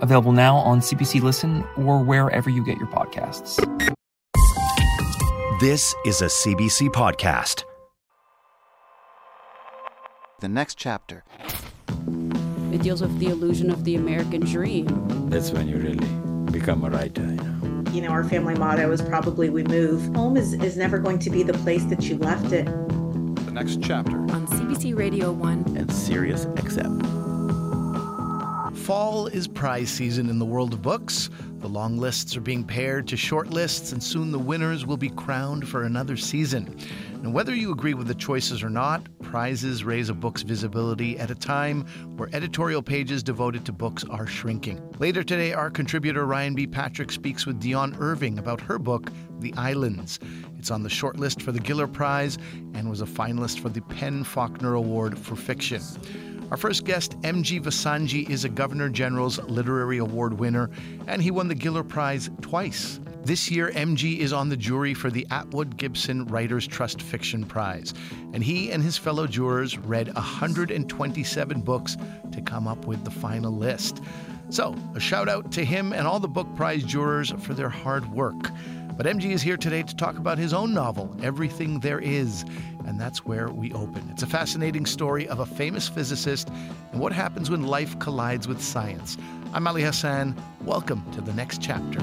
available now on CBC Listen or wherever you get your podcasts. This is a CBC podcast. The next chapter. It deals with the illusion of the American dream. That's when you really become a writer, you know. You know, our family motto is probably we move. Home is, is never going to be the place that you left it. The next chapter. On CBC Radio 1 and Sirius XM. Fall is prize season in the world of books. The long lists are being paired to short lists, and soon the winners will be crowned for another season. And whether you agree with the choices or not, prizes raise a book's visibility at a time where editorial pages devoted to books are shrinking. Later today, our contributor Ryan B. Patrick speaks with Dionne Irving about her book, The Islands. It's on the shortlist for the Giller Prize and was a finalist for the PEN Faulkner Award for Fiction. Our first guest, M.G. Vassanji, is a Governor General's Literary Award winner, and he won the Giller Prize twice. This year, MG is on the jury for the Atwood Gibson Writers Trust Fiction Prize, and he and his fellow jurors read 127 books to come up with the final list. So, a shout out to him and all the book prize jurors for their hard work. But MG is here today to talk about his own novel, Everything There Is, and that's where we open. It's a fascinating story of a famous physicist and what happens when life collides with science. I'm Ali Hassan. Welcome to the next chapter.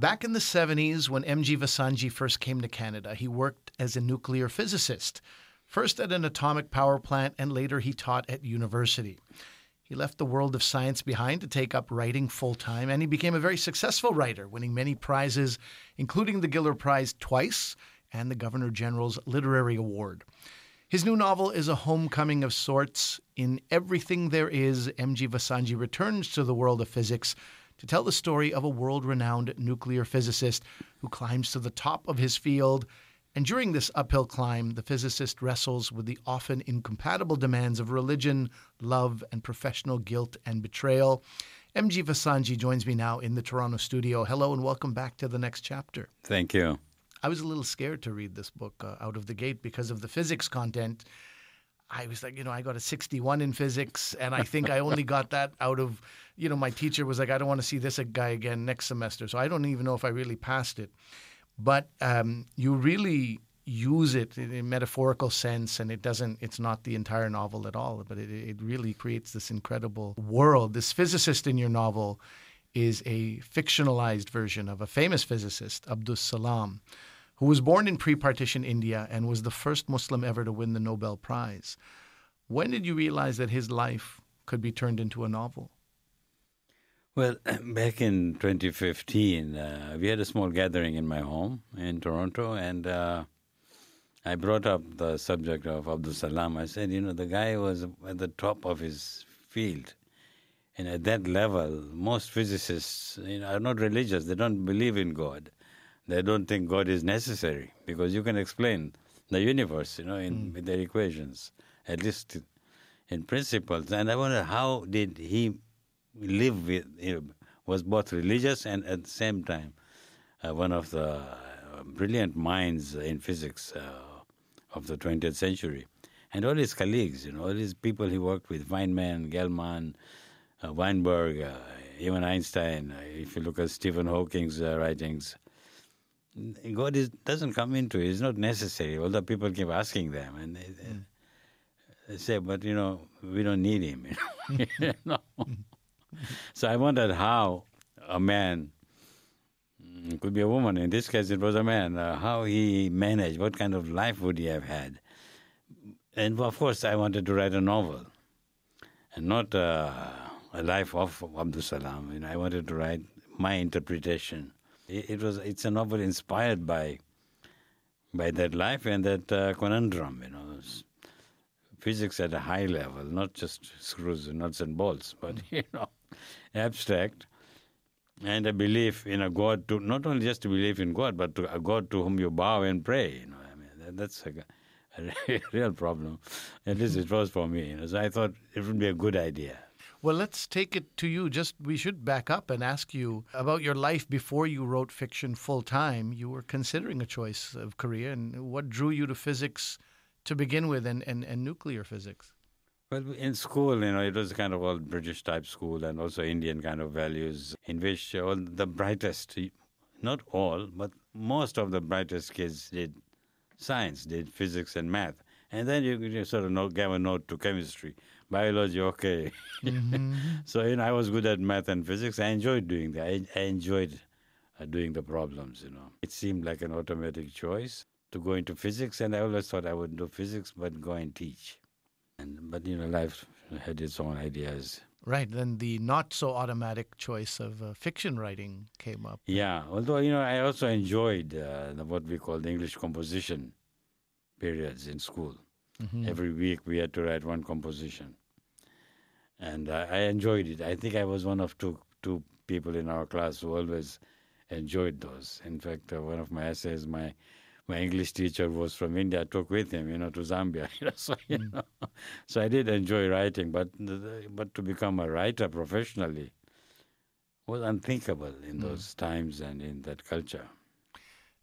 Back in the 70s, when M.G. Vassanji first came to Canada, he worked as a nuclear physicist, first at an atomic power plant, and later he taught at university. He left the world of science behind to take up writing full time, and he became a very successful writer, winning many prizes, including the Giller Prize twice and the Governor General's Literary Award. His new novel is a homecoming of sorts. In Everything There Is, M.G. Vassanji returns to the world of physics to tell the story of a world renowned nuclear physicist who climbs to the top of his field. And during this uphill climb, the physicist wrestles with the often incompatible demands of religion, love, and professional guilt and betrayal. MG Vassanji joins me now in the Toronto studio. Hello and welcome back to the next chapter. Thank you. I was a little scared to read this book uh, out of the gate because of the physics content. I was like, you know, I got a 61 in physics, and I think I only got that out of, you know, my teacher was like, I don't want to see this guy again next semester. So I don't even know if I really passed it. But um, you really use it in a metaphorical sense, and it doesn't, it's not the entire novel at all, but it, it really creates this incredible world. This physicist in your novel is a fictionalized version of a famous physicist, Abdus Salam who was born in pre partition India and was the first Muslim ever to win the Nobel Prize. When did you realize that his life could be turned into a novel? Well, back in 2015, uh, we had a small gathering in my home in Toronto, and uh, I brought up the subject of Abdul Salam. I said, you know, the guy was at the top of his field. And at that level, most physicists you know, are not religious, they don't believe in God they don't think God is necessary because you can explain the universe, you know, in mm. their equations, at least in principles. And I wonder how did he live with, you know, was both religious and at the same time uh, one of the uh, brilliant minds in physics uh, of the 20th century. And all his colleagues, you know, all his people he worked with, Feynman, Gell-Mann, uh, Weinberg, uh, even Einstein. Uh, if you look at Stephen Hawking's writings, God is, doesn't come into it. It's not necessary. Although people keep asking them, and they, mm. they say, "But you know, we don't need him." You know? so I wondered how a man mm, could be a woman. In this case, it was a man. Uh, how he managed? What kind of life would he have had? And of course, I wanted to write a novel, and not uh, a life of Abdul Salam. You know, I wanted to write my interpretation it, was it's a novel inspired by by that life and that uh, conundrum, you know. Physics at a high level, not just screws and nuts and bolts, but, you know, abstract. And a belief in a God, to not only just a belief in God, but to a God to whom you bow and pray. You know, I mean, that, that's a, a real problem. At least it was for me. You know, so I thought it would be a good idea. Well, let's take it to you. Just we should back up and ask you about your life before you wrote fiction full time. You were considering a choice of career, and what drew you to physics to begin with, and, and, and nuclear physics. Well, in school, you know, it was kind of all British type school and also Indian kind of values, in which all the brightest, not all, but most of the brightest kids did science, did physics and math. And then you, you sort of know, gave a note to chemistry, biology, okay. so, you know, I was good at math and physics. I enjoyed doing that. I, I enjoyed uh, doing the problems, you know. It seemed like an automatic choice to go into physics, and I always thought I would do physics but go and teach. And, but you know, life had its own ideas. Right. Then the not so automatic choice of uh, fiction writing came up. Yeah, although you know, I also enjoyed uh, the, what we call the English composition periods in school. Mhm. Every week we had to write one composition, and I, I enjoyed it. I think I was one of two two people in our class who always enjoyed those. In fact, uh, one of my essays, my my English teacher was from India. took with him, you know, to Zambia. You know, so you know, so I did enjoy writing, but but to become a writer professionally was unthinkable in those times and in that culture.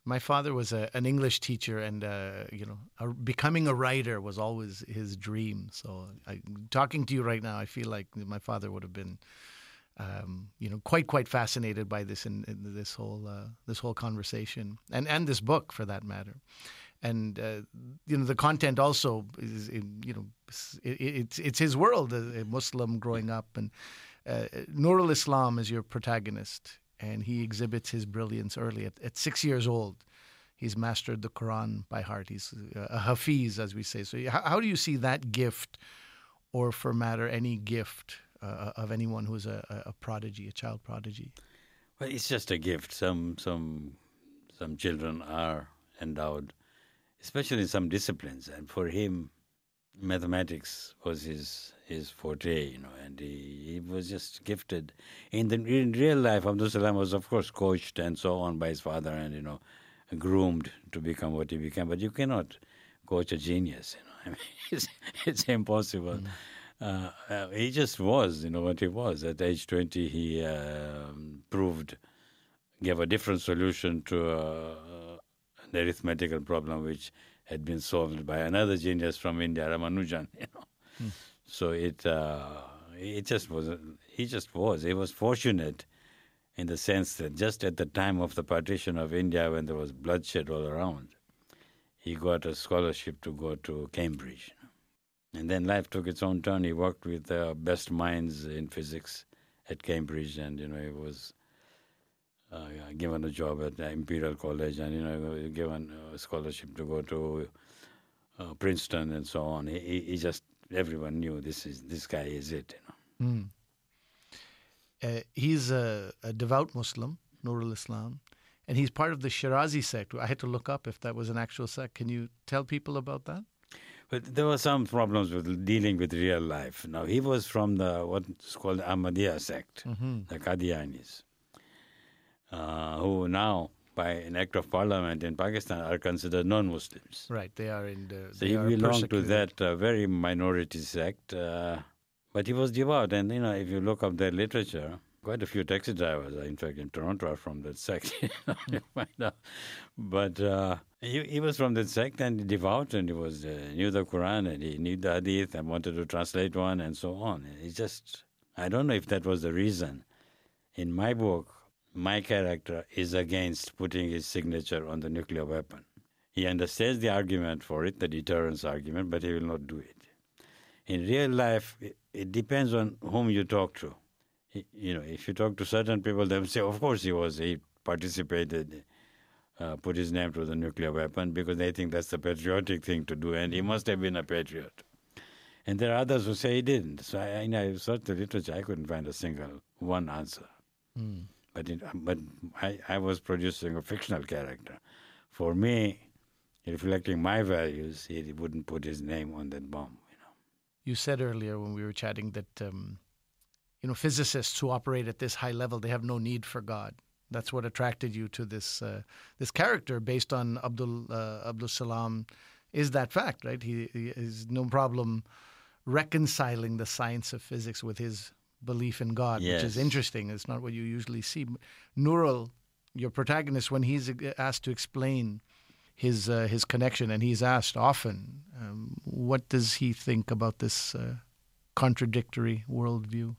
My father was a, an English teacher, and uh, you know, a, becoming a writer was always his dream. So, I, talking to you right now, I feel like my father would have been, um, you know, quite quite fascinated by this and this whole uh, this whole conversation, and and this book for that matter. And uh, you know, the content also is, you know, it, it's it's his world, a, a Muslim growing up, and uh, Nurul Islam is your protagonist, and he exhibits his brilliance early. At, at six years old, he's mastered the Quran by heart. He's a hafiz, as we say. So, how, how do you see that gift, or for matter, any gift uh, of anyone who's a, a prodigy, a child prodigy? Well, it's just a gift. Some some some children are endowed, especially in some disciplines, and for him, mathematics was his his forte, you know, and he, he was just gifted. In the in real life, Abdul Salam was of course coached and so on by his father, and you know, groomed to become what he became. But you cannot coach a genius, you know. I mean, it's, it's impossible. Uh, uh, he just was, you know, what he was. At age 20, he um proved, gave a different solution to uh, an arithmetical problem which had been solved by another genius from India, Ramanujan, you know. So it, uh, it just was, he just was. He was fortunate in the sense that just at the time of the partition of India when there was bloodshed all around, he got a scholarship to go to Cambridge. And then life took its own turn. He worked with the best minds in physics at Cambridge, and you know he was given a job at Imperial College, and you know given a scholarship to go to uh, Princeton and so on. He, he, just everyone knew this is this guy is it. You know. Mm. Uh, he's a, a devout Muslim, Nurul Islam, and he's part of the Shirazi sect. I had to look up if that was an actual sect. Can you tell people about that? But there were some problems with dealing with real life. Now he was from the what's called Ahmadiyya sect, Mhm. the Qadianis, uh, who now, by an act of parliament in Pakistan, are considered non-Muslims. Right, they are in the. So he belonged to that uh, very minority sect, uh, but he was devout. And you know, if you look up their literature, quite a few taxi drivers, in fact, in Toronto, are from that sect. you find out. But uh, he, he was from that sect and devout, and he was uh, knew the Quran and he knew the Hadith and wanted to translate one and so on. It's just I don't know if that was the reason. In my book, my character is against putting his signature on the nuclear weapon. He understands the argument for it, the deterrence argument, but he will not do it. In real life, it, depends on whom you talk to. You know, if you talk to certain people, they'll say, "Of course, he was. He participated, uh, put his name to the nuclear weapon because they think that's the patriotic thing to do, and he must have been a patriot." And there are others who say he didn't. So I, I, I searched the literature. I couldn't find a single one answer. Mm. But it, but I, I was producing a fictional character. For me, reflecting my values, he wouldn't put his name on that bomb. You said earlier when we were chatting that um, you know physicists who operate at this high level they have no need for God. That's what attracted you to this uh, this character based on Abdul uh, Abdul Salam. Is that fact right? He, he has no problem reconciling the science of physics with his belief in God, Yes. which is interesting. It's not what you usually see. Nurul, your protagonist, when he's asked to explain his uh, his connection, and he's asked often, um, what does he think about this uh, contradictory worldview?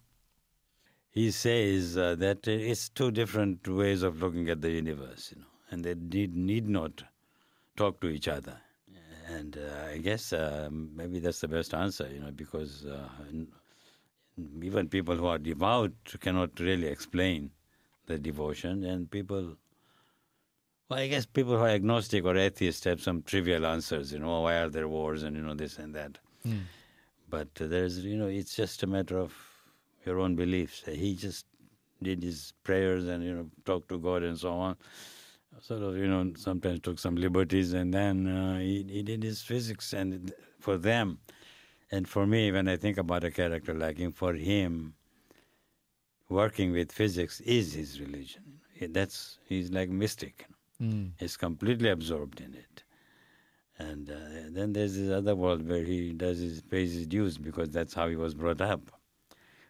He says uh, that it's two different ways of looking at the universe, you know, and they need, need not talk to each other. And uh, I guess uh, maybe that's the best answer, you know, because uh, even people who are devout cannot really explain the devotion, and people, well, I guess people who are agnostic or atheist have some trivial answers, you know, why are there wars and, you know, this and that. Hmm. But there's, you know, it's just a matter of your own beliefs. He just did his prayers and, you know, talked to God and so on. Sort of, you know, sometimes took some liberties and then uh, he, he did his physics. And for them, and for me, when I think about a character like him, for him, working with physics is his religion. That's, he's like mystic. Mm. He's completely absorbed in it. And uh, then there's this other world where he does his pays his dues because that's how he was brought up.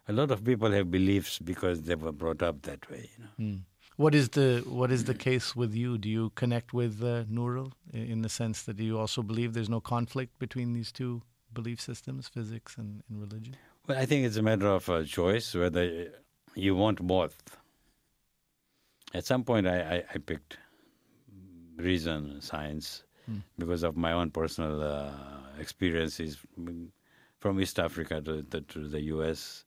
A lot of people have beliefs because they were brought up that way. You know. Mm. What is the what is the case with you? Do you connect with uh, Nurul in the sense that you also believe there's no conflict between these two belief systems, physics and, and religion? Well, I think it's a matter of a choice whether you want both. At some point, I, I, I picked reason, science, Hmm. because of my own personal uh, experiences from East Africa to, to, to the U.S.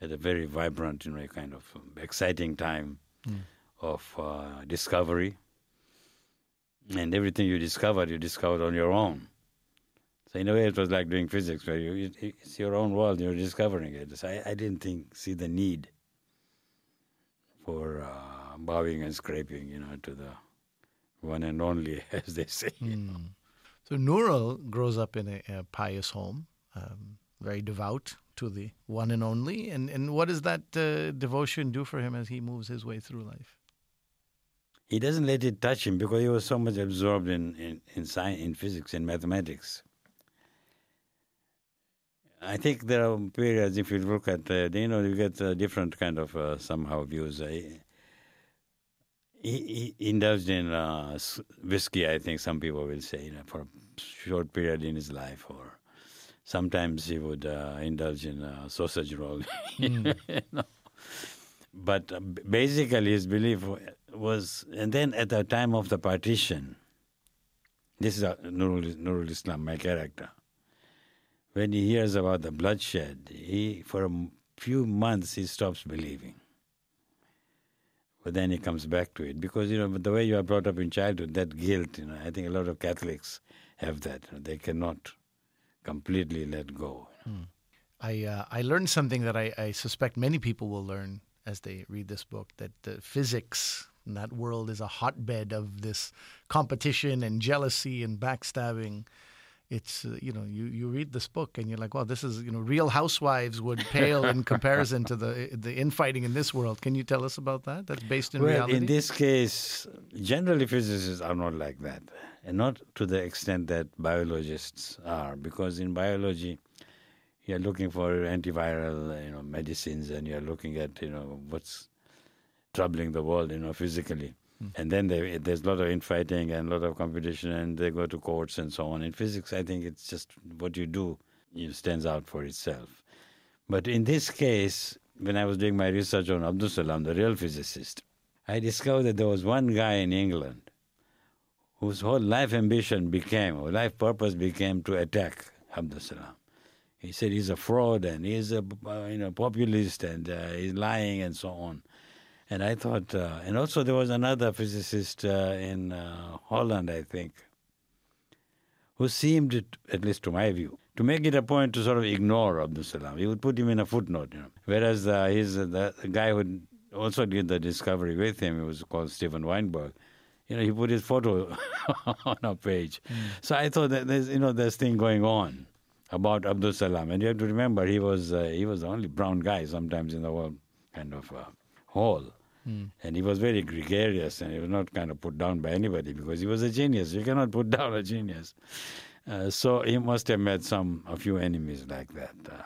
at a very vibrant, you know, kind of exciting time Hmm. of uh, discovery. And everything you discovered, you discovered on your own. So in a way, it was like doing physics, where you, it's your own world, you're discovering it. So I, I didn't think see the need for uh, bowing and scraping, you know, to the one and only, as they say. you know. Mm. So Nurul grows up in a, a pious home, um, very devout to the one and only. And, and what does that uh, devotion do for him as he moves his way through life? He doesn't let it touch him because he was so much absorbed in in in, science, in physics and mathematics. I think there are periods, if you look at, uh, you know, you get uh, different kind of uh, somehow views. He, he indulged in uh, whiskey, I think some people will say, you know, for a short period in his life, or sometimes he would uh, indulge in sausage roll. Mm. you know. But basically, his belief was, and then at the time of the partition, this is Nurul, Nurul Islam, my character. When he hears about the bloodshed, he for a few months he stops believing. But then he comes back to it because you know the way you are brought up in childhood, that guilt. You know, I think a lot of Catholics have that. They cannot completely let go. I uh, I learned something that I, I suspect many people will learn as they read this book that uh, physics in that world is a hotbed of this competition and jealousy and backstabbing. It's uh, you know you, you read this book and you're like, well, this is you know Real Housewives would pale in comparison to the the infighting in this world. Can you tell us about that? That's based in well, reality. in this case, generally physicists are not like that, and not to the extent that biologists are, because in biology, you're looking for antiviral, you know, medicines, and you're looking at you know what's troubling the world, you know, physically. And then they, there's a lot of infighting and a lot of competition, and they go to courts and so on. In physics, I think it's just what you do know, stands out for itself. But in this case, when I was doing my research on Abdul Salam, the real physicist, I discovered that there was one guy in England whose whole life ambition became, or life purpose became to attack Abdul Salam. He said he's a fraud and he's a you know populist and uh, he's lying and so on. And I thought, uh, and also there was another physicist uh, in uh, Holland, I think, who seemed, at least to my view, to make it a point to sort of ignore Abdul Salam. He would put him in a footnote, you know. Whereas uh, he's uh, the, the guy who also did the discovery with him, he was called Stephen Weinberg. you know, he put his photo on a page. So I thought that there's, you know, this thing going on about Abdul Salam, and you have to remember he was uh, he was the only brown guy sometimes in the world kind of uh, hall, and he was very gregarious, and he was not kind of put down by anybody because he was a genius. You cannot put down a genius. Uh, so he must have met some a few enemies like that. Uh,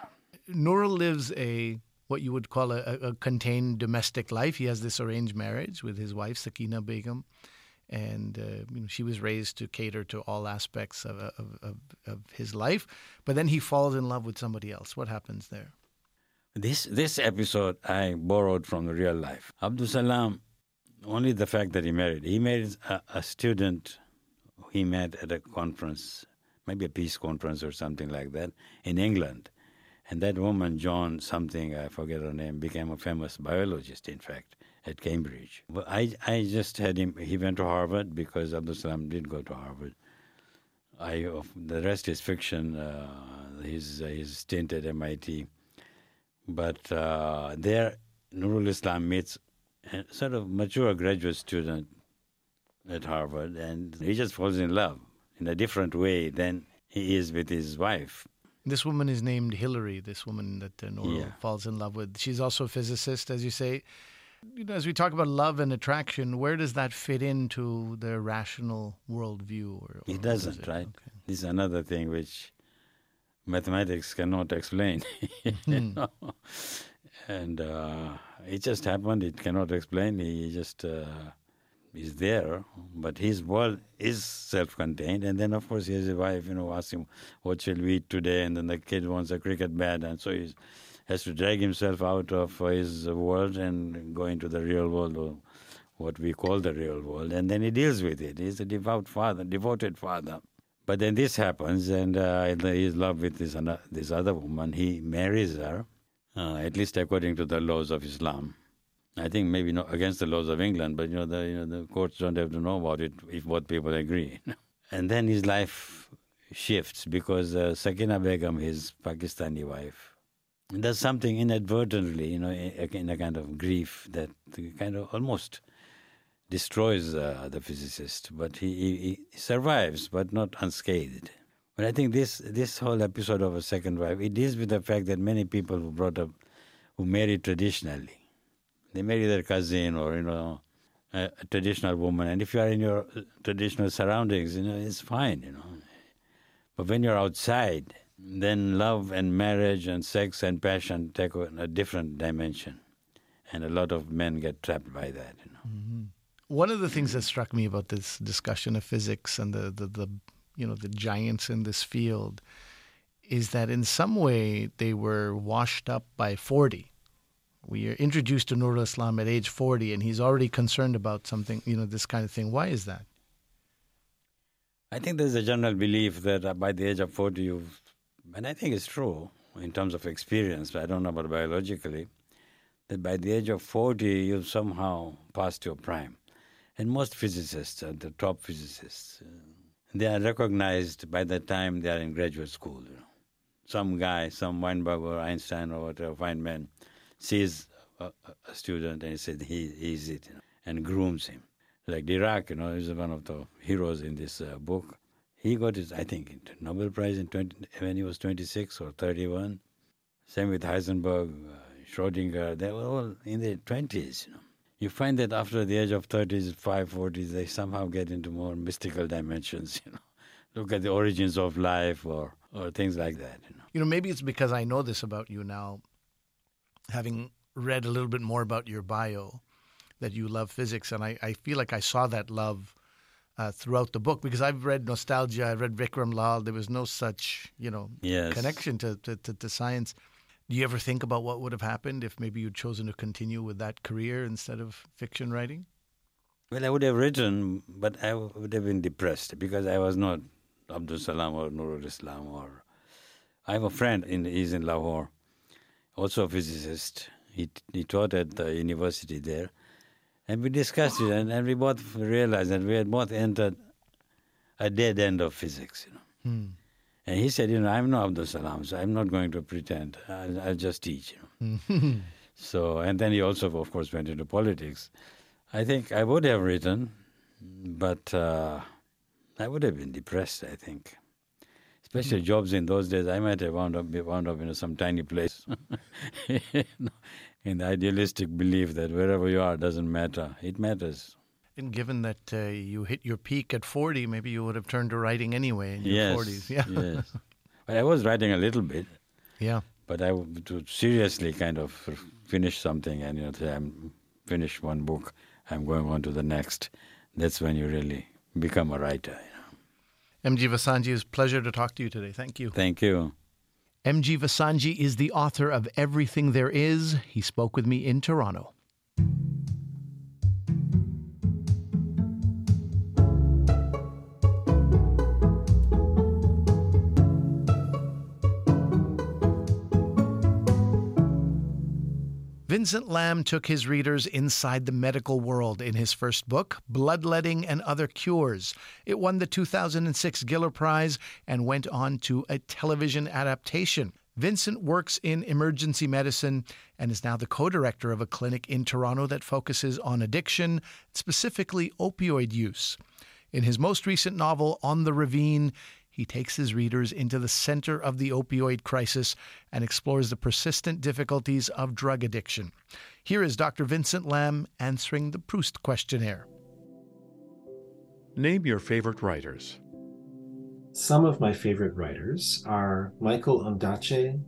Nurul lives a what you would call a, a contained domestic life. He has this arranged marriage with his wife Sakina Begum, and uh, you know she was raised to cater to all aspects of, of, of, of his life. But then he falls in love with somebody else. What happens there? This this episode I borrowed from the real life. Abdul Salam, only the fact that he married. He married a, a student he met at a conference, maybe a peace conference or something like that, in England. And that woman, John something, I forget her name, became a famous biologist, in fact, at Cambridge. But I, I just had him, he went to Harvard because Abdul Salam did go to Harvard. I, the rest is fiction, uh, his, his stint at MIT. But uh, there, Nurul Islam meets a sort of mature graduate student at Harvard, and he just falls in love in a different way than he is with his wife. This woman is named Hillary. This woman that uh, Nurul Yeah. falls in love with. She's also a physicist, as you say. You know, as we talk about love and attraction, where does that fit into the rational worldview? Or, or It does doesn't, it? right? This is another thing which mathematics cannot explain. you know? And uh, it just happened. It cannot explain. He just uh, is there, but his world is self-contained. And then, of course, he has a wife. You know, asks him, "What shall we eat today?" And then the kid wants a cricket bat, and so he has to drag himself out of his world and go into the real world. Or, what we call the real world, and then he deals with it. He's a devout father, devoted father. But then this happens, and uh, he's in love with this this other woman. He marries her, uh, at least according to the laws of Islam. I think maybe not against the laws of England, but you know the you know the courts don't have to know about it if both people agree. and then his life shifts because uh, Sakina Begum, his Pakistani wife, does something inadvertently, you know, in in a kind of grief that kind of almost destroys uh, the physicist, but he, he, survives, but not unscathed. But I think this this whole episode of a second wife it deals with the fact that many people who brought up who marry traditionally, they marry their cousin or you know a, a traditional woman, and if you are in your uh, traditional surroundings, you know it's fine, you know. But when you're outside, then love and marriage and sex and passion take a different dimension, and a lot of men get trapped by that. You know. One of the things that struck me about this discussion of physics and the, the, the you know the giants in this field is that in some way they were washed up by 40. We are introduced to Nurul Islam at age 40 and he's already concerned about something, you know, this kind of thing. Why is that? I think there's a general belief that uh, by the age of 40, you've, and I think it's true in terms of experience, but I don't know about biologically, that by the age of 40, you've somehow passed your prime. And most physicists, uh, the top physicists, they are recognized by the time they are in graduate school. You know. Some guy, some Weinberg or Einstein or whatever Feynman, sees a, a student and he said he he's it, you know, and grooms him. Like Dirac, you know, is one of the heroes in this uh, book. He got his, I think, Nobel Prize in 20, when he was 26 or 31. Same with Heisenberg, uh, Schrodinger. They were all in their 20s. You, know. You find that after the age of 30s, 5, 40s, they somehow get into more mystical dimensions. You know, look at the origins of life or or things like that. You know. You know, maybe it's because I know this about you now, having read a little bit more about your bio, that you love physics. And I, I feel like I saw that love uh, throughout the book because I've read Nostalgia, I read Vikram Lall. There was no such, you know, Yes. connection to, to, to, to science. Do you ever think about what would have happened if maybe you'd chosen to continue with that career instead of fiction writing? Well, I would have written, but I would have been depressed because I was not Abdul Salam or Nurul Islam. Or I have a friend in he's in Lahore, also a physicist. He he taught at the university there, and we discussed it, and, and we both realized that we had both entered a dead end of physics. You know. Hmm. And he said, you know, I'm not Abdul Salam, so I'm not going to pretend. I'll, I'll just teach. You know. So, and then he also, of course, went into politics. I think I would have written, but uh, I would have been depressed, I think. Especially jobs in those days, I might have wound up, wound up in some tiny place. in the idealistic belief that wherever you are doesn't matter. It matters. And given that uh, you hit your peak at 40, maybe you would have turned to writing anyway in your yes, 40s. Yeah. yes. But I was writing a little bit. Yeah. But I would seriously kind of finish something and you know say I'm finished one book, I'm going on to the next. That's when you really become a writer. You know. MG Vassanji, it's a pleasure to talk to you today. Thank you. Thank you. MG Vassanji is the author of Everything There Is. He spoke with me in Toronto. Vincent Lam took his readers inside the medical world in his first book, Bloodletting and Other Cures. It won the 2006 Giller Prize and went on to a television adaptation. Vincent works in emergency medicine and is now the co director of a clinic in Toronto that focuses on addiction, specifically opioid use. In his most recent novel, On the Ravine, he takes his readers into the center of the opioid crisis and explores the persistent difficulties of drug addiction. Here is Dr. Vincent Lam answering the Proust questionnaire. Name your favorite writers. Some of my favorite writers are Michael Ondaatje,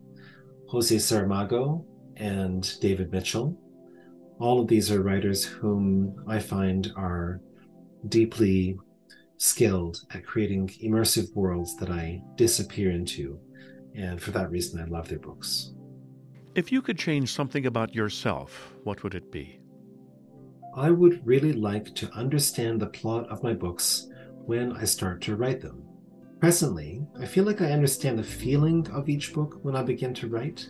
Jose Saramago, and David Mitchell. All of these are writers whom I find are deeply skilled at creating immersive worlds that I disappear into. And for that reason, I love their books. If you could change something about yourself, what would it be? I would really like to understand the plot of my books when I start to write them. Presently, I feel like I understand the feeling of each book when I begin to write,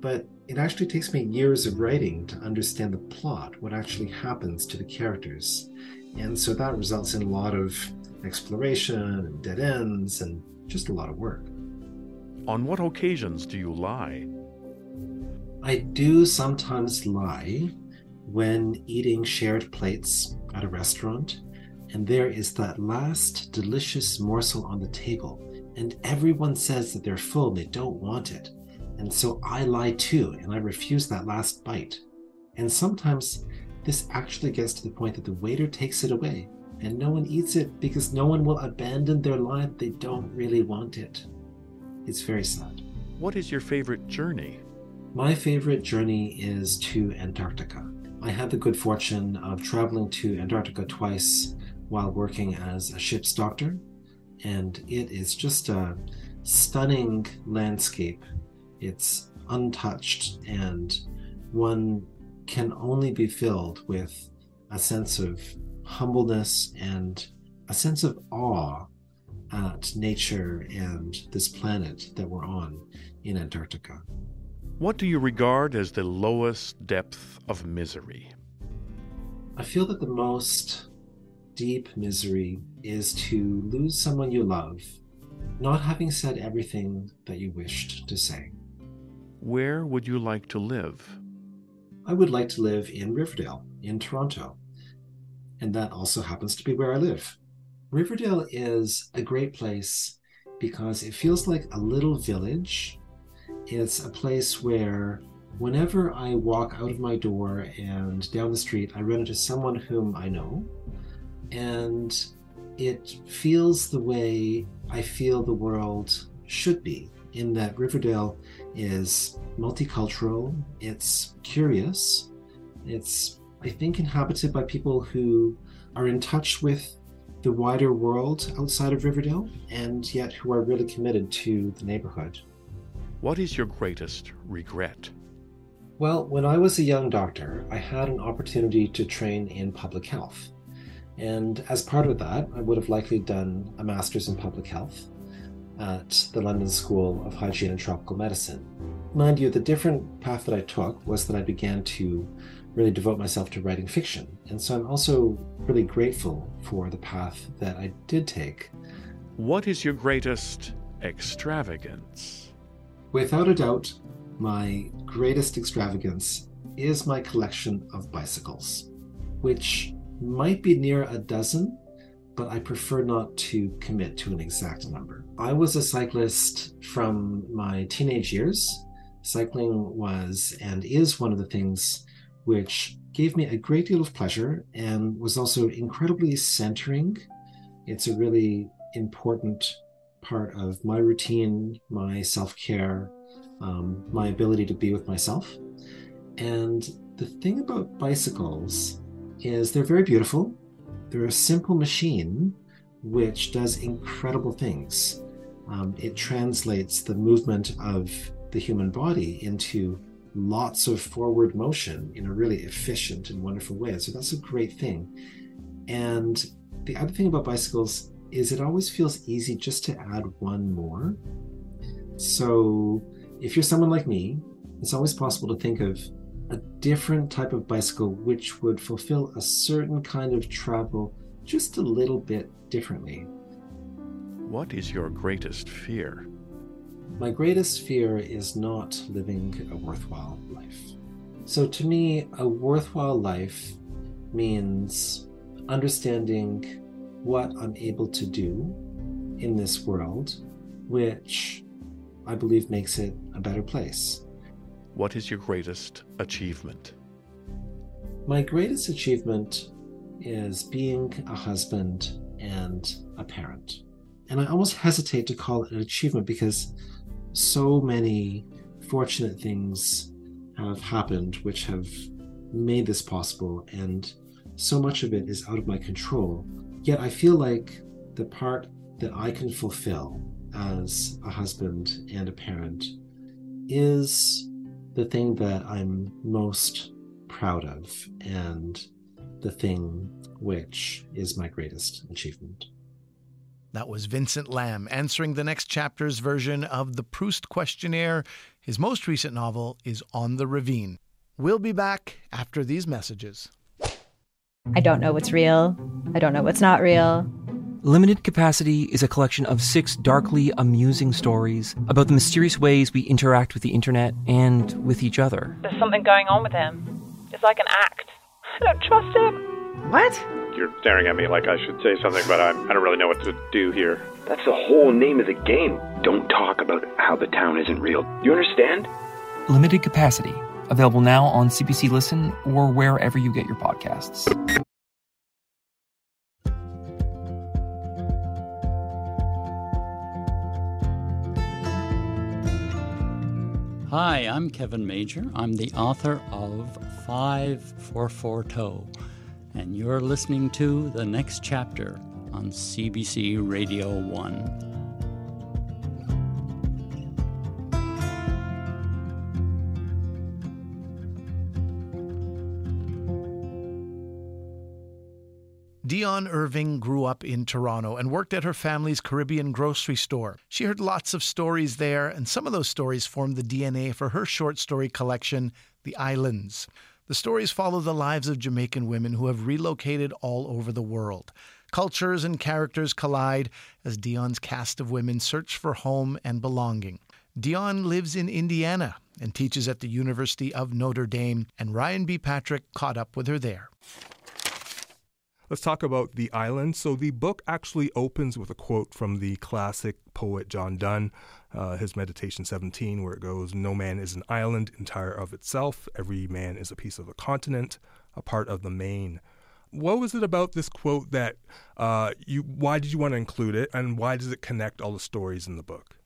but it actually takes me years of writing to understand the plot, what actually happens to the characters. And so that results in a lot of exploration and dead ends and just a lot of work. On what occasions do you lie? I do sometimes lie when eating shared plates at a restaurant, and there is that last delicious morsel on the table, and everyone says that they're full and they don't want it. And so I lie too, and I refuse that last bite. And sometimes this actually gets to the point that the waiter takes it away and no one eats it because no one will abandon their life. They don't really want it. It's very sad. What is your favorite journey? My favorite journey is to Antarctica. I had the good fortune of traveling to Antarctica twice while working as a ship's doctor, and it is just a stunning landscape. It's untouched, and one can only be filled with a sense of humbleness and a sense of awe at nature and this planet that we're on in Antarctica. What do you regard as the lowest depth of misery? I feel that the most deep misery is to lose someone you love, not having said everything that you wished to say. Where would you like to live? I would like to live in Riverdale, in Toronto and that also happens to be where I live. Riverdale is a great place because it feels like a little village. It's a place where whenever I walk out of my door and down the street, I run into someone whom I know. And it feels the way I feel the world should be, in that Riverdale is multicultural, it's curious, it's I think, inhabited by people who are in touch with the wider world outside of Riverdale and yet who are really committed to the neighborhood. What is your greatest regret? Well, when I was a young doctor, I had an opportunity to train in public health. And as part of that, I would have likely done a master's in public health at the London School of Hygiene and Tropical Medicine. Mind you, the different path that I took was that I began to really devote myself to writing fiction. And so I'm also really grateful for the path that I did take. What is your greatest extravagance? Without a doubt, my greatest extravagance is my collection of bicycles, which might be near a dozen, but I prefer not to commit to an exact number. I was a cyclist from my teenage years. Cycling was and is one of the things which gave me a great deal of pleasure and was also incredibly centering. It's a really important part of my routine, my self care, um, my ability to be with myself. And the thing about bicycles is they're very beautiful. They're a simple machine which does incredible things. Um, it translates the movement of the human body into lots of forward motion in a really efficient and wonderful way. So that's a great thing. And the other thing about bicycles is it always feels easy just to add one more. So if you're someone like me, it's always possible to think of a different type of bicycle which would fulfill a certain kind of travel just a little bit differently. What is your greatest fear? My greatest fear is not living a worthwhile life. So, to me, a worthwhile life means understanding what I'm able to do in this world, which I believe makes it a better place. What is your greatest achievement? My greatest achievement is being a husband and a parent. And I almost hesitate to call it an achievement because so many fortunate things have happened which have made this possible, and so much of it is out of my control. Yet I feel like the part that I can fulfill as a husband and a parent is the thing that I'm most proud of and the thing which is my greatest achievement. That was Vincent Lam answering the next chapter's version of the Proust questionnaire. His most recent novel is On the Ravine. We'll be back after these messages. I don't know what's real. I don't know what's not real. Limited Capacity is a collection of six darkly amusing stories about the mysterious ways we interact with the internet and with each other. There's something going on with him. It's like an act. I don't trust him. What? You're staring at me like I should say something, but I'm, I don't really know what to do here. That's the whole name of the game. Don't talk about how the town isn't real. You understand? Limited Capacity, available now on CBC Listen or wherever you get your podcasts. Hi, I'm Kevin Major. I'm the author of 544 Toe, and you're listening to the next chapter on CBC Radio 1. Dionne Irving grew up in Toronto and worked at her family's Caribbean grocery store. She heard lots of stories there, and some of those stories formed the DNA for her short story collection, The Islands. The stories follow the lives of Jamaican women who have relocated all over the world. Cultures and characters collide as Dionne's cast of women search for home and belonging. Dionne lives in Indiana and teaches at the University of Notre Dame, and Ryan B. Patrick caught up with her there. Let's talk about The Island. So, the book actually opens with a quote from the classic poet John Donne, uh, his Meditation 17, where it goes No man is an island entire of itself. Every man is a piece of a continent, a part of the main. What was it about this quote that uh, you? Why did you want to include it, and why does it connect all the stories in the book?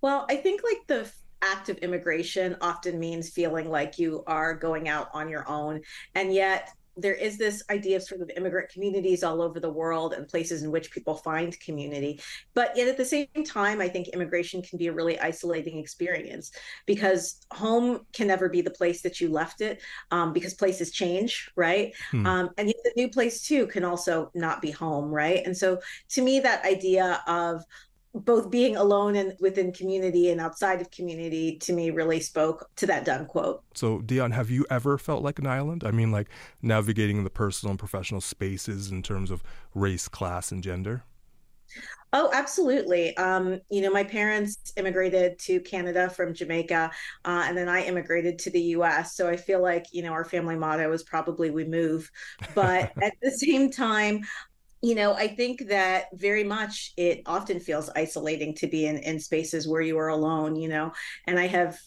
Well, I think like the act of immigration often means feeling like you are going out on your own, and yet there is this idea of sort of immigrant communities all over the world and places in which people find community. But yet at the same time, I think immigration can be a really isolating experience because home can never be the place that you left it um, because places change, right? Hmm. Um, and yet the new place too can also not be home, right? And so to me, that idea of both being alone and within community and outside of community to me really spoke to that Donne quote. So, Dionne, have you ever felt like an island? I mean, like navigating the personal and professional spaces in terms of race, class, and gender? Oh, absolutely. Um, you know, my parents immigrated to Canada from Jamaica, uh, and then I immigrated to the US. So I feel like, you know, our family motto is probably we move. But at the same time, you know, I think that very much it often feels isolating to be in, in spaces where you are alone, you know, and I have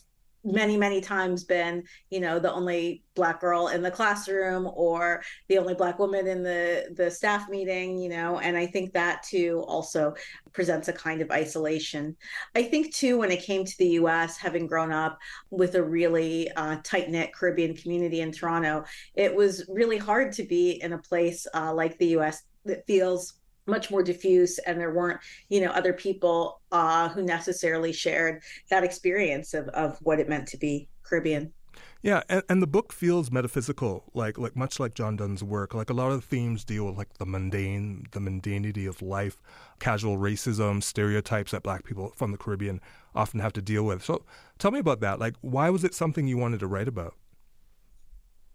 many many times been you know the only black girl in the classroom or the only black woman in the the staff meeting you know? And i think that too also presents a kind of isolation. I think too when it came to the us having grown up with a really uh, tight-knit caribbean community in toronto it was really hard to be in a place uh, like the us that feels much more diffuse and there weren't you know other people uh, who necessarily shared that experience of, of what it meant to be caribbean yeah, and, and the book feels metaphysical, like like much like John Donne's work. Like a lot of the themes deal with like the mundane, the mundanity of life, casual racism, stereotypes that black people from the Caribbean often have to deal with. So tell me about that. Like why was it something you wanted to write about?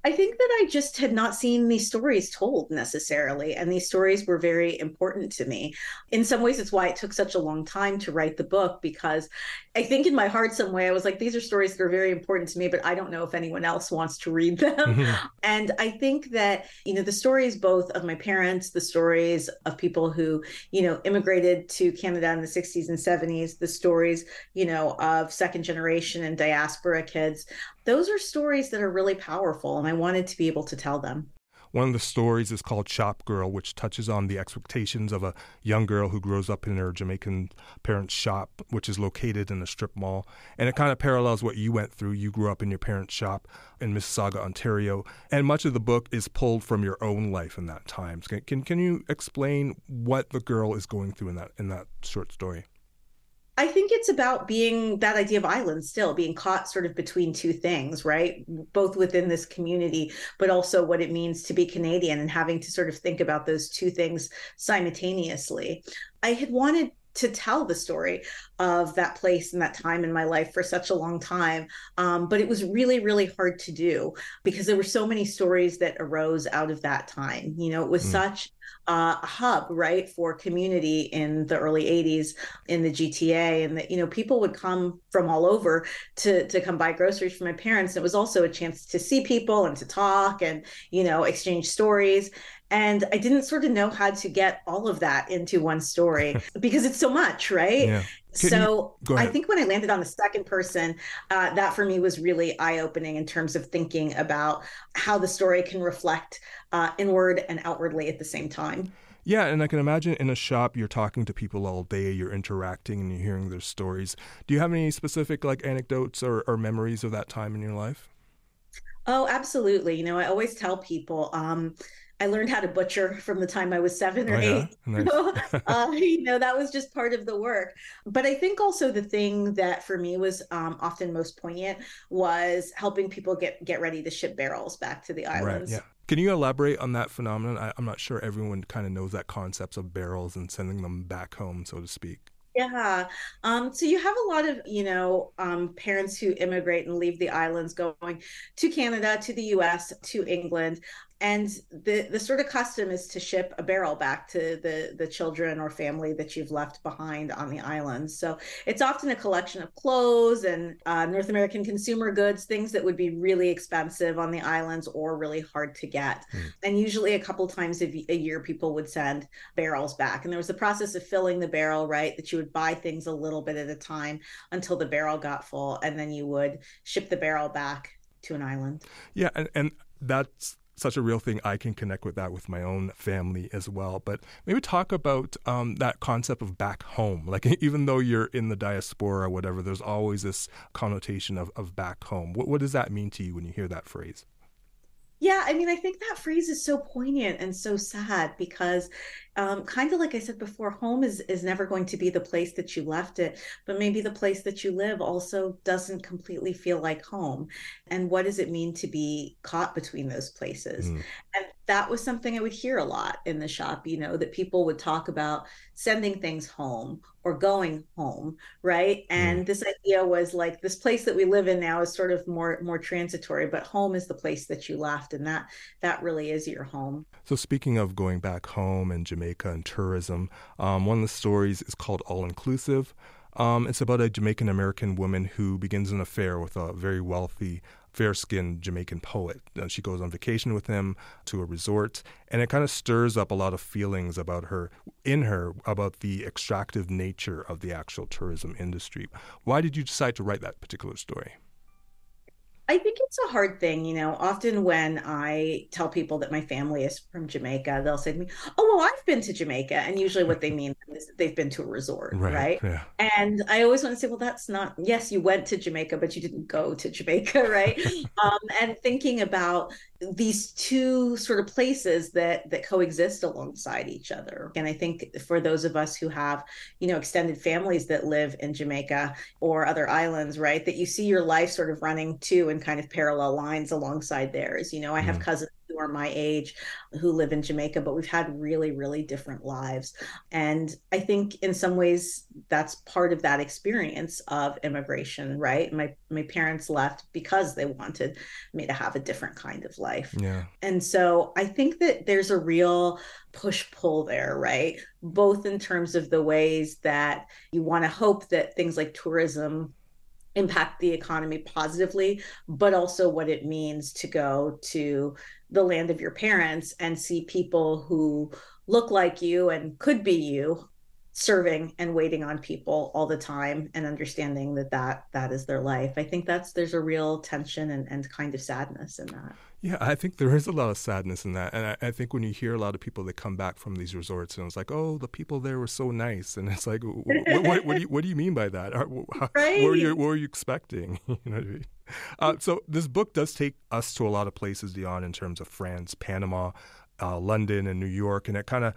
I think that I just had not seen these stories told necessarily. And these stories were very important to me. In some ways, it's why it took such a long time to write the book, because I think in my heart, some way, I was like, these are stories that are very important to me, but I don't know if anyone else wants to read them. Mm-hmm. And I think that, you know, the stories both of my parents, the stories of people who, you know, immigrated to Canada in the 60s and 70s, the stories, you know, of second generation and diaspora kids, those are stories that are really powerful. And I wanted to be able to tell them. One of the stories is called Shop Girl, which touches on the expectations of a young girl who grows up in her Jamaican parents' shop, which is located in a strip mall. And it kind of parallels what you went through. You grew up in your parents' shop in Mississauga, Ontario. And much of the book is pulled from your own life in that time. Can, can, can you explain what the girl is going through in that, in that short story? I think it's about being that idea of island still being caught sort of between two things, right? Both within this community, but also what it means to be Canadian and having to sort of think about those two things simultaneously. I had wanted to tell the story of that place and that time in my life for such a long time. Um, but it was really, really hard to do because there were so many stories that arose out of that time. You know, it was mm. such uh, hub, right, for community in the early 80s in the GTA. And that, you know, people would come from all over to, to come buy groceries for my parents. It was also a chance to see people and to talk and, you know, exchange stories. And I didn't sort of know how to get all of that into one story because it's so much, right? Yeah. so I think when I landed on the second person, uh, that for me was really eye opening in terms of thinking about how the story can reflect uh, inward and outwardly at the same time. Yeah, and I can imagine in a shop you're talking to people all day, you're interacting and you're hearing their stories. Do you have any specific like anecdotes or, or memories of that time in your life? Oh, absolutely. You know, I always tell people, um, I learned how to butcher from the time I was seven or oh, yeah? eight. Nice. uh, you know, that was just part of the work. But I think also the thing that for me was um, often most poignant was helping people get get ready to ship barrels back to the islands. Right, yeah. Can you elaborate on that phenomenon? I, I'm not sure everyone kind of knows that concept of barrels and sending them back home, so to speak. Yeah. Um, so you have a lot of, you know, um, parents who immigrate and leave the islands going to Canada, to the US, to England and the the sort of custom is to ship a barrel back to the the children or family that you've left behind on the island. So it's often a collection of clothes and uh, north american consumer goods things that would be really expensive on the islands or really hard to get. Mm. and usually a couple times a, a year people would send barrels back. And there was the process of filling the barrel right that you would buy things a little bit at a time until the barrel got full. And then you would ship the barrel back to an island. Yeah and, and that's such a real thing. I can connect with that with my own family as well. But maybe talk about um, that concept of back home. Like even though you're in the diaspora or whatever, there's always this connotation of, of back home. What, what does that mean to you when you hear that phrase? Yeah, I mean, I think that phrase is so poignant and so sad because um, kind of like I said before, home is is never going to be the place that you left it, but maybe the place that you live also doesn't completely feel like home. And what does it mean to be caught between those places? Mm. And that was something I would hear a lot in the shop, you know, that people would talk about sending things home or going home, right? And mm. this idea was like this place that we live in now is sort of more more transitory, but home is the place that you left and that that really is your home. So speaking of going back home and Jamaica and tourism, um, one of the stories is called All Inclusive. Um, it's about a Jamaican American woman who begins an affair with a very wealthy, fair skinned Jamaican poet. Uh, she goes on vacation with him to a resort, and it kind of stirs up a lot of feelings about her, in her, about the extractive nature of the actual tourism industry. Why did you decide to write that particular story? I think it's a hard thing, you know. Often when I tell people that my family is from Jamaica, they'll say to me, "Oh, well, I've been to Jamaica," and usually what they mean is they've been to a resort, right? right? Yeah. And I always want to say, "Well, that's not. Yes, you went to Jamaica, but you didn't go to Jamaica, right?" um, and thinking about these two sort of places that that coexist alongside each other and i think for those of us who have you know extended families that live in jamaica or other islands right that you see your life sort of running two in kind of parallel lines alongside theirs you know i have mm. cousins who are my age who live in Jamaica, but we've had really, really different lives. And I think in some ways that's part of that experience of immigration, right? My my parents left because they wanted me to have a different kind of life. Yeah. And so I think that there's a real push pull there, right? Both in terms of the ways that you want to hope that things like tourism impact the economy positively, but also what it means to go to the land of your parents and see people who look like you and could be you serving and waiting on people all the time and understanding that that that is their life. I think that's there's a real tension and, and kind of sadness in that. Yeah i think there is a lot of sadness in that. And I, I, think when you hear a lot of people that come back from these resorts and it's like oh the people there were so nice. And it's like what, what, what do, you, what do you mean by that? How, right. what, were you, what were you expecting? You know I mean? uh, so this book does take us to a lot of places beyond in terms of france panama uh, London and New York, and it kind of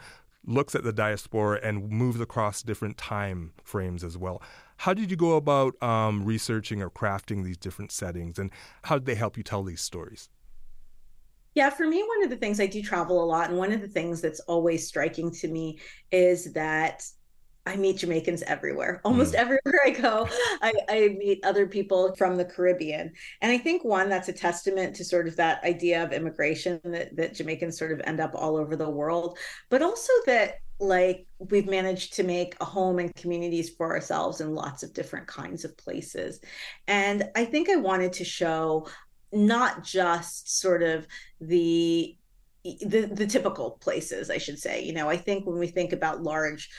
looks at the diaspora and moves across different time frames as well. How did you go about um, researching or crafting these different settings, and how did they help you tell these stories? Yeah, for me, one of the things I do travel a lot, and one of the things that's always striking to me is that I meet Jamaicans everywhere. Almost mm. everywhere I go, I, I, meet other people from the Caribbean. And I think one that's a testament to sort of that idea of immigration that, that Jamaicans sort of end up all over the world, but also that like we've managed to make a home and communities for ourselves in lots of different kinds of places. And I think I wanted to show not just sort of the the the typical places i should say you know i think when we think about large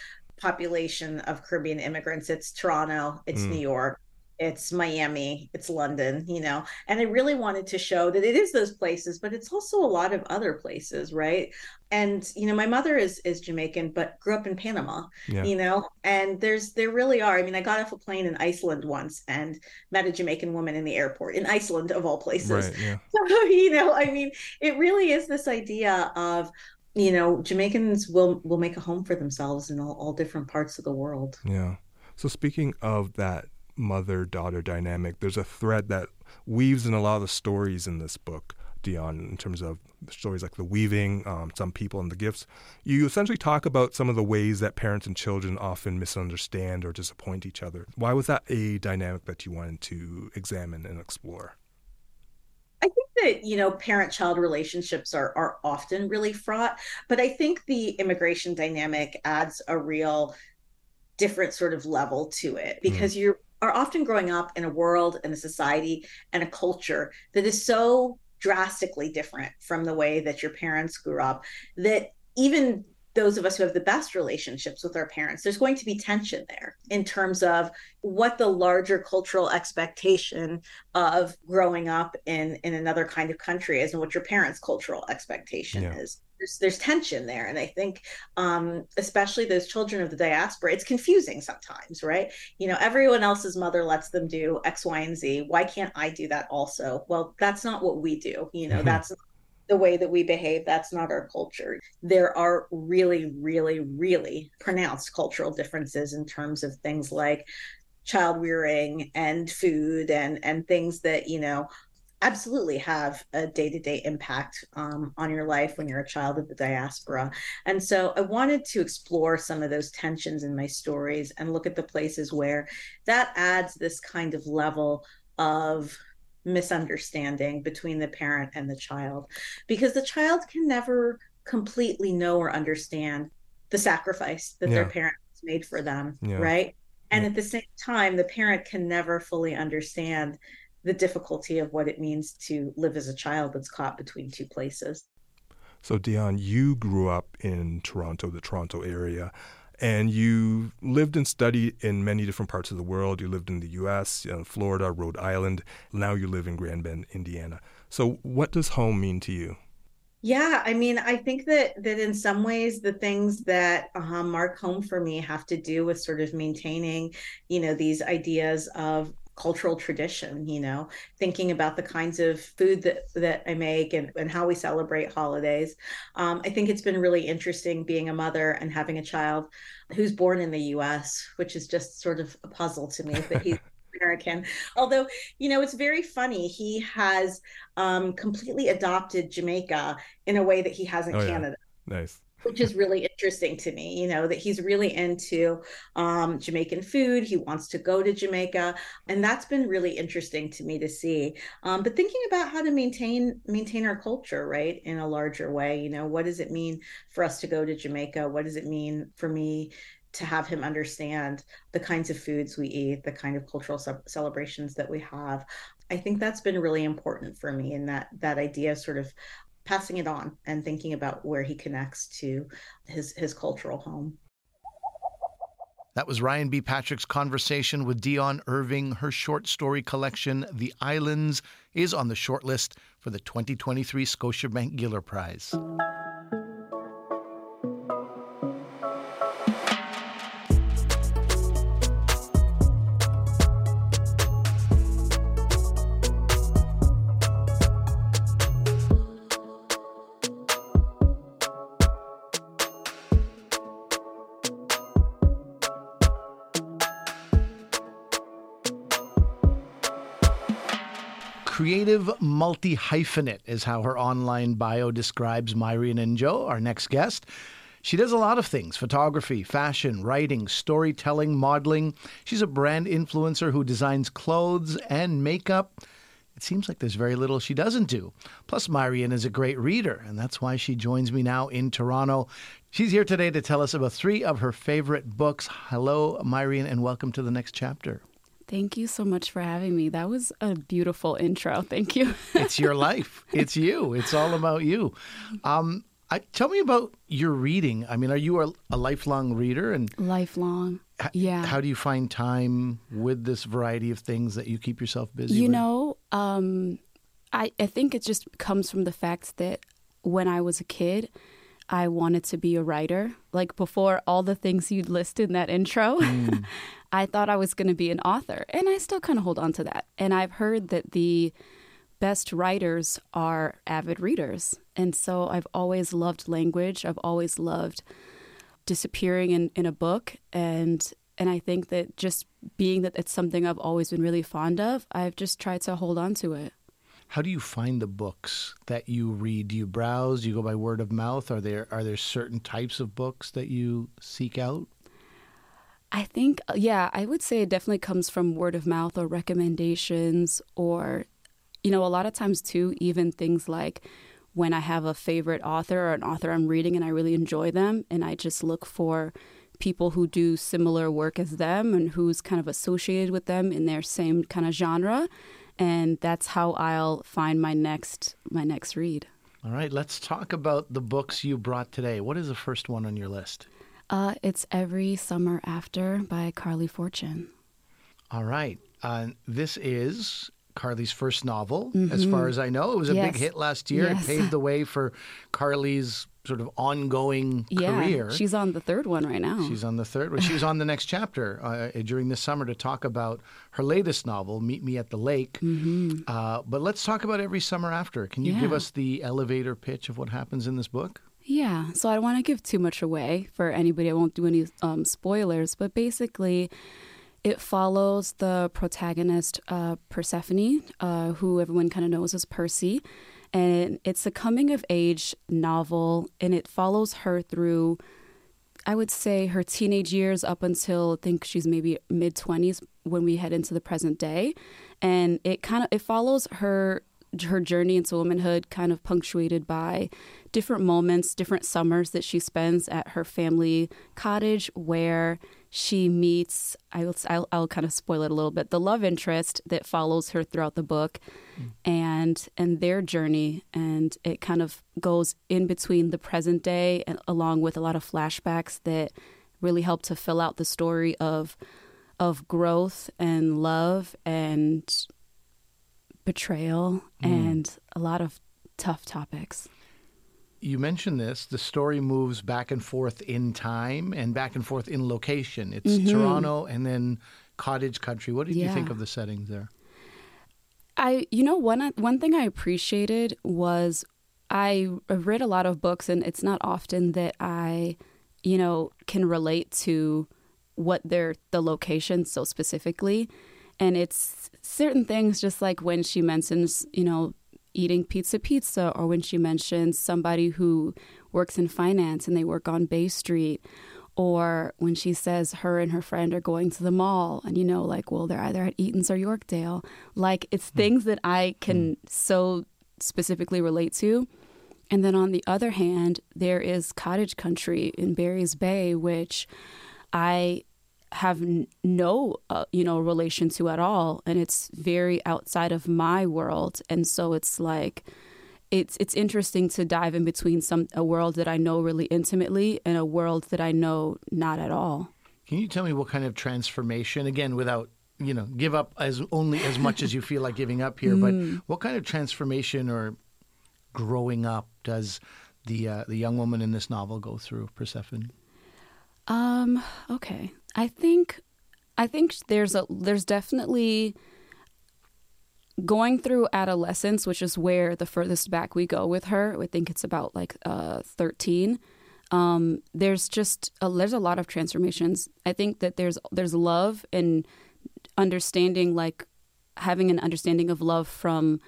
population of Caribbean immigrants. It's Toronto, it's mm. New York, it's Miami, it's London, you know. And I really wanted to show that it is those places, but it's also a lot of other places, right? And you know, my mother is is Jamaican, but grew up in Panama, yeah. you know. And there's there really are. I mean, I got off a plane in Iceland once and met a Jamaican woman in the airport in Iceland of all places. Right, yeah. So, you know, I mean, it really is this idea of you know jamaicans will will make a home for themselves in all, all different parts of the world. Yeah. So speaking of that mother daughter dynamic there's a thread that weaves in a lot of the stories in this book dionne in terms of stories like the weaving um, some people and the gifts. You essentially talk about some of the ways that parents and children often misunderstand or disappoint each other. Why was that a dynamic that you wanted to examine and explore that you know parent child relationships are are often really fraught but i think the immigration dynamic adds a real different sort of level to it hmm. because mm. you are often growing up in a world and a society and a culture that is so drastically different from the way that your parents grew up that even those of us who have the best relationships with our parents, there's going to be tension there in terms of what the larger cultural expectation of growing up in in another kind of country is and what your parents' cultural expectation yeah. is. There's, there's tension there and i think um, especially those children of the diaspora it's confusing sometimes right you know everyone else's mother lets them do x y and z why can't i do that also well that's not what we do you know mm-hmm. that's the way that we behave. That's not our culture. There are really, really, really pronounced cultural differences in terms of things like child rearing and food and and things that you know absolutely have a day-to-day impact um, on your life when you're a child of the diaspora and so i wanted to explore some of those tensions in my stories and look at the places where that adds this kind of level of misunderstanding between the parent and the child because the child can never completely know or understand the sacrifice that yeah. their parents made for them yeah. right And at the same time, the parent can never fully understand the difficulty of what it means to live as a child that's caught between two places. So, Dionne, you grew up in Toronto, the Toronto area, and you lived and studied in many different parts of the world. You lived in the U.S., uh, Florida, Rhode Island. Now you live in Grand Bend, Indiana. So, what does home mean to you? Yeah, I mean, I think that that in some ways the things that uh, mark home for me have to do with sort of maintaining, you know, these ideas of cultural tradition you know thinking about the kinds of food that that i make and, and how we celebrate holidays um, i think it's been really interesting being a mother and having a child who's born in the us which is just sort of a puzzle to me that he's American. Although, you know, it's very funny. He has um, completely adopted Jamaica in a way that he has in oh, Canada. Yeah. Nice which is really interesting to me you know that he's really into um, jamaican food. He wants to go to jamaica and that's been really interesting to me to see. Um, but thinking about how to maintain maintain our culture right in a larger way you know what does it mean for us to go to jamaica? What does it mean for me to have him understand the kinds of foods we eat the kind of cultural ce- celebrations that we have? I think that's been really important for me in that that idea of sort of passing it on and thinking about where he connects to his his cultural home. That was Ryan B. Patrick's conversation with Dionne Irving. Her short story collection, The Islands, is on the shortlist for the 2023 Scotiabank Giller Prize. Creative multi hyphenate is how her online bio describes Myrian Njo, our next guest. She does a lot of things photography, fashion, writing, storytelling, modeling. She's a brand influencer who designs clothes and makeup. It seems like there's very little she doesn't do. Plus, Myrian is a great reader, and that's why she joins me now in Toronto. She's here today to tell us about three of her favorite books. Hello, Myrian, and welcome to the next chapter. Thank you so much for having me. That was a beautiful intro. Thank you. it's your life. It's you. It's all about you. Um, I, tell me about your reading. I mean, are you a, a lifelong reader? And lifelong, yeah. How do you find time with this variety of things that you keep yourself busy? You with? know, um, I I think it just comes from the fact that when I was a kid, I wanted to be a writer. Like before all the things you'd list in that intro, mm. I thought I was going to be an author. And I still kind of hold on to that. And I've heard that the best writers are avid readers. And so I've always loved language. I've always loved disappearing in, in a book. And and I think that just being that it's something I've always been really fond of, I've just tried to hold on to it. How do you find the books that you read? Do you browse? Do you go by word of mouth? Are there are there certain types of books that you seek out? I think, yeah, I would say it definitely comes from word of mouth or recommendations, or, you know, a lot of times too, even things like when I have a favorite author or an author I'm reading and I really enjoy them, and I just look for people who do similar work as them and who's kind of associated with them in their same kind of genre and that's how I'll find my next my next read. All right, let's talk about the books you brought today. What is the first one on your list? Uh, it's Every Summer After by Carley Fortune. All right. Uh, this is Carley's first novel, mm-hmm. as far as I know. It was a yes. big hit last year. Yes. It paved the way for Carley's sort of ongoing yeah, career. She's on the third one right now. She's on the third one. She was on the next chapter uh, during the summer to talk about her latest novel, Meet Me at the Lake. Mm-hmm. Uh, but let's talk about Every Summer After. Can you yeah. give us the elevator pitch of what happens in this book? Yeah, so I don't want to give too much away for anybody. I won't do any um, spoilers, but basically, it follows the protagonist, uh, Persephone, uh, who everyone kind of knows as Percy. And it's a coming of age novel, and it follows her through, I would say, her teenage years up until I think she's maybe mid 20s when we head into the present day. And it kind of it follows her her journey into womanhood kind of punctuated by different moments, different summers that she spends at her family cottage where she meets I'll, I'll, I'll kind of spoil it a little bit the love interest that follows her throughout the book mm. and and their journey and it kind of goes in between the present day and along with a lot of flashbacks that really help to fill out the story of of growth and love and betrayal mm. and a lot of tough topics you mentioned this. The story moves back and forth in time and back and forth in location. It's mm-hmm. Toronto and then cottage country. What did yeah. you think of the settings there? I, you know, one one thing I appreciated was I read a lot of books, and it's not often that I, you know, can relate to what they're the location so specifically. And it's certain things, just like when she mentions, you know, eating pizza pizza or when she mentions somebody who works in finance and they work on Bay Street or when she says her and her friend are going to the mall and you know like well they're either at Eaton's or Yorkdale like it's mm. things that I can mm. so specifically relate to and then on the other hand there is cottage country in Barry's Bay which I have no uh, you know relation to at all and it's very outside of my world and so it's like it's it's interesting to dive in between some a world that I know really intimately and a world that I know not at all. Can you tell me what kind of transformation again without you know give up as only as much as you feel like giving up here mm. but what kind of transformation or growing up does the uh, the young woman in this novel go through Persephone? Um okay. I think I think there's a there's definitely going through adolescence, which is where the furthest back we go with her. I think it's about like uh, 13. Um, there's just a, there's a lot of transformations. I think that there's there's love and understanding, like having an understanding of love from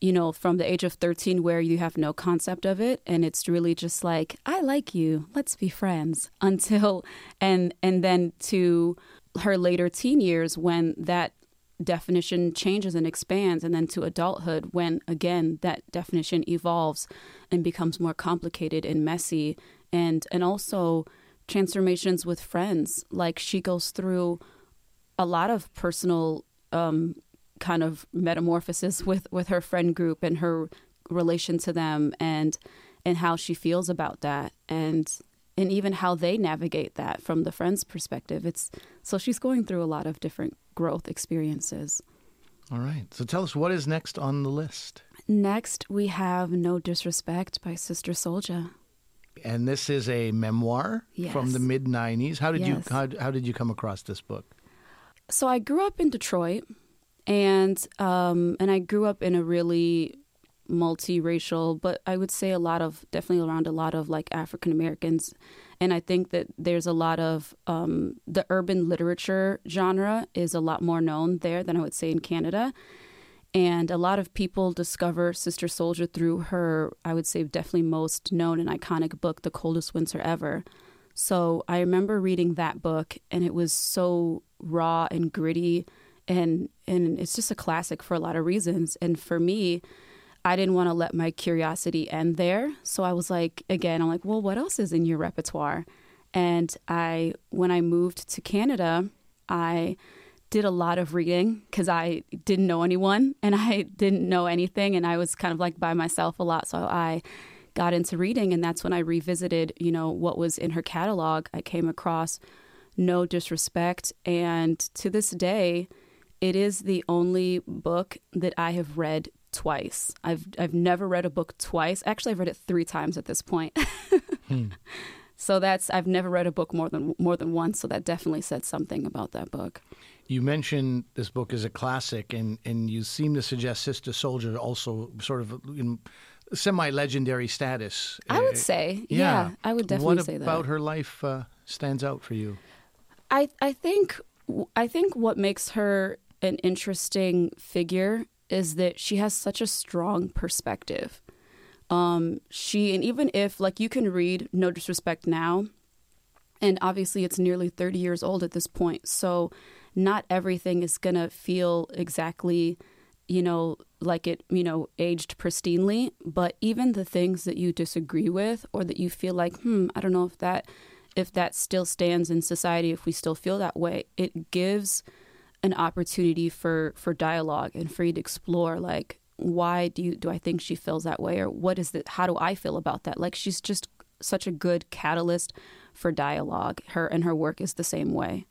you know, from the age of 13 where you have no concept of it and it's really just like I like you, let's be friends. Until and and then to her later teen years when that definition changes and expands and then to adulthood when again that definition evolves and becomes more complicated and messy. And and also transformations with friends. Like she goes through a lot of personal um, kind of metamorphosis with with her friend group and her relation to them and and how she feels about that and and even how they navigate that from the friend's perspective. It's so she's going through a lot of different growth experiences. All right. So tell us what is next on the list? Next we have no disrespect by sister Souljah and this is a memoir yes. from the mid 90s how did yes. you how, how did you come across this book? So i grew up in detroit and um, and I grew up in a really multiracial, but I would say a lot of definitely around a lot of like African Americans, and I think that there's a lot of um, the urban literature genre is a lot more known there than I would say in Canada. And a lot of people discover Sister Souljah through her, I would say, definitely most known and iconic book, The Coldest Winter Ever. So I remember reading that book, and it was so raw and gritty and and it's just a classic for a lot of reasons. And for me, I didn't want to let my curiosity end there. So I was like, again, I'm like, well, what else is in your repertoire? And I, when I moved to Canada, I did a lot of reading because I didn't know anyone and I didn't know anything. And I was kind of like by myself a lot. So I got into reading. And that's when I revisited, you know, what was in her catalog. I came across No Disrespect. And to this day, it is the only book that I have read twice. I've I've never read a book twice. Actually, I've read it three times at this point. hmm. So that's I've never read a book more than more than once. So that definitely said something about that book. You mentioned this book is a classic, and and you seem to suggest Sister Souljah also sort of in semi-legendary status. I would say, yeah, yeah I would definitely what say that. What about her life uh, stands out for you? I I think I think what makes her an interesting figure is that she has such a strong perspective. Um, she, and even if, like, you can read No Disrespect now, and obviously it's nearly 30 years old at this point. So not everything is going to feel exactly, you know, like it, you know, aged pristinely. But even the things that you disagree with or that you feel like, hmm, I don't know if that if that still stands in society, if we still feel that way, it gives an opportunity for for dialogue and for you to explore like why do you do I think she feels that way? Or what is it how do I feel about that? Like she's just such a good catalyst for dialogue. Her and her work is the same way.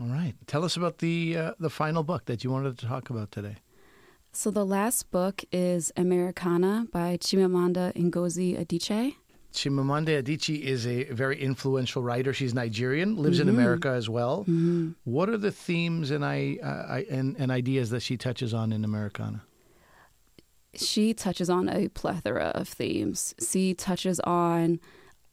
All right. Tell us about the uh, the final book that you wanted to talk about today. So the last book is Americanah by Chimamanda Ngozi Adichie Chimamanda Adichie is a very influential writer. She's Nigerian, lives mm-hmm. in America as well. Mm-hmm. What are the themes and, I, uh, and, and ideas that she touches on in Americanah? She touches on a plethora of themes. She touches on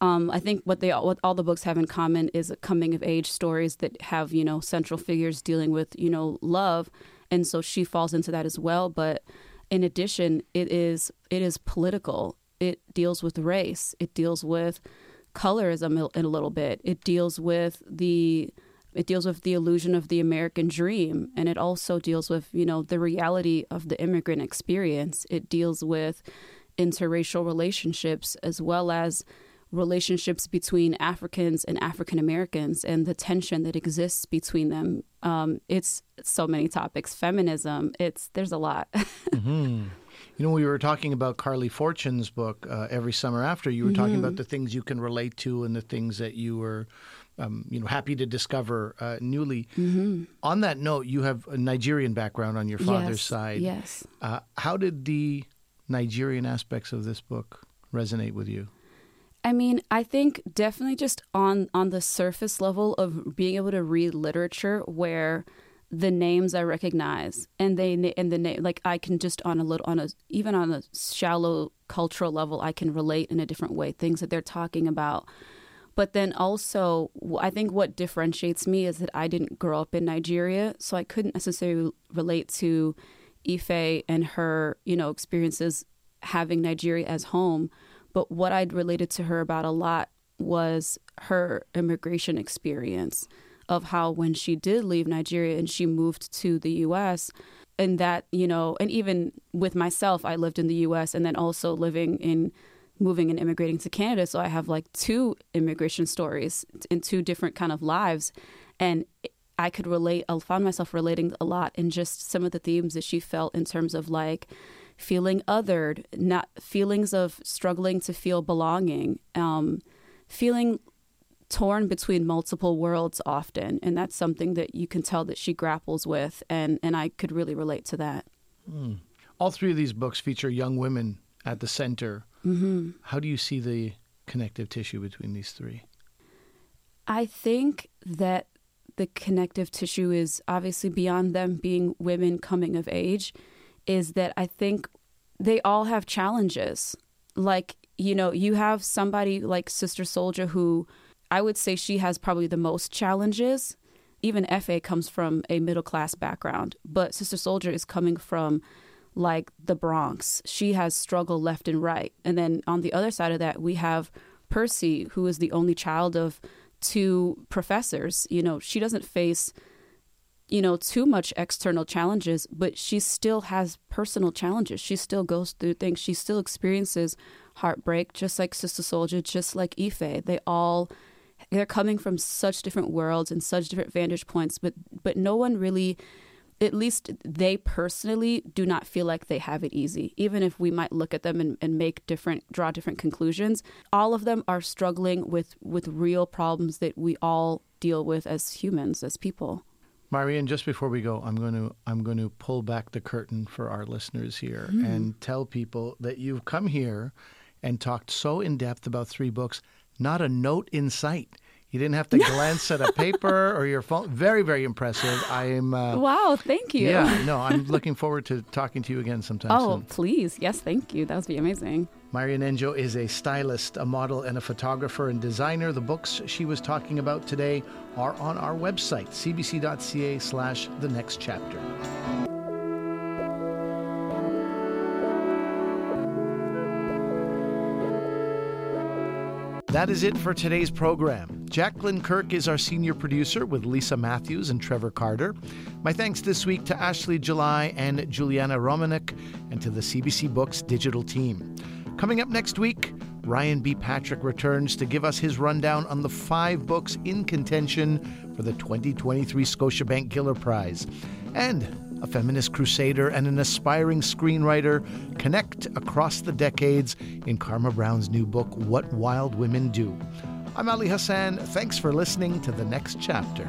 um, I think what they what all the books have in common is coming of age stories that have you know central figures dealing with you know love, and so she falls into that as well. But in addition, it is it is political it deals with race. It deals with colorism in a little bit. It deals with the it deals with the illusion of the American dream, and it also deals with you know the reality of the immigrant experience. It deals with interracial relationships as well as relationships between Africans and African Americans and the tension that exists between them. Um, it's so many topics. Feminism. It's there's a lot. mm-hmm. You know, we were talking about Carley Fortune's book uh, every summer after. You were mm-hmm. talking about the things you can relate to and the things that you were, um, you know, happy to discover uh, newly. Mm-hmm. On that note, you have a Nigerian background on your father's yes, side. Yes. Uh, how did the Nigerian aspects of this book resonate with you? I mean, I think definitely just on on the surface level of being able to read literature where the names I recognize, and they and the name like I can just on a little on a even on a shallow cultural level, I can relate in a different way things that they're talking about. But then also, I think what differentiates me is that I didn't grow up in Nigeria, so I couldn't necessarily relate to Ife and her, you know, experiences having Nigeria as home. But what I'd related to her about a lot was her immigration experience of how when she did leave Nigeria and she moved to the US, and that, you know, and even with myself, I lived in the US and then also living in moving and immigrating to Canada. So I have like two immigration stories in two different kind of lives. And I could relate, I found myself relating a lot in just some of the themes that she felt in terms of like feeling othered, not feelings of struggling to feel belonging, um, feeling torn between multiple worlds often and that's something that you can tell that she grapples with and and I could really relate to that. Mm. All three of these books feature young women at the center. Mm-hmm. How do you see the connective tissue between these three? I think that the connective tissue is obviously beyond them being women coming of age is that I think they all have challenges. Like, you know, you have somebody like Sister Souljah who I would say she has probably the most challenges. Even Ife comes from a middle class background, but Sister Souljah is coming from like the Bronx. She has struggled left and right. And then on the other side of that, we have Percy, who is the only child of two professors. You know, she doesn't face, you know, too much external challenges, but she still has personal challenges. She still goes through things. She still experiences heartbreak, just like Sister Souljah, just like Ife. They all they're coming from such different worlds and such different vantage points but but no one really at least they personally do not feel like they have it easy even if we might look at them and, and make different draw different conclusions all of them are struggling with with real problems that we all deal with as humans as people Marian, just before we go, I'm going to I'm going to pull back the curtain for our listeners here mm. and tell people that you've come here and talked so in depth about three books, not a note in sight. You didn't have to glance at a paper or your phone. Very, very impressive. I am. Uh, wow, thank you. Yeah, no, I'm looking forward to talking to you again sometime oh, soon. please. Yes, thank you. That would be amazing. Marian Njo is a stylist, a model, and a photographer and designer. The books she was talking about today are on our website, cbc.ca slash the next chapter. That is it for today's program. Jacqueline Kirk is our senior producer with Lisa Matthews and Trevor Carter. My thanks this week to Ashley July and Juliana Romanek and to the CBC Books digital team. Coming up next week, Ryan B. Patrick returns to give us his rundown on the five books in contention for the 2023 Scotiabank Giller Prize. And a feminist crusader and an aspiring screenwriter connect across the decades in Karma Brown's new book, What Wild Women Do. I'm Ali Hassan. Thanks for listening to the next chapter.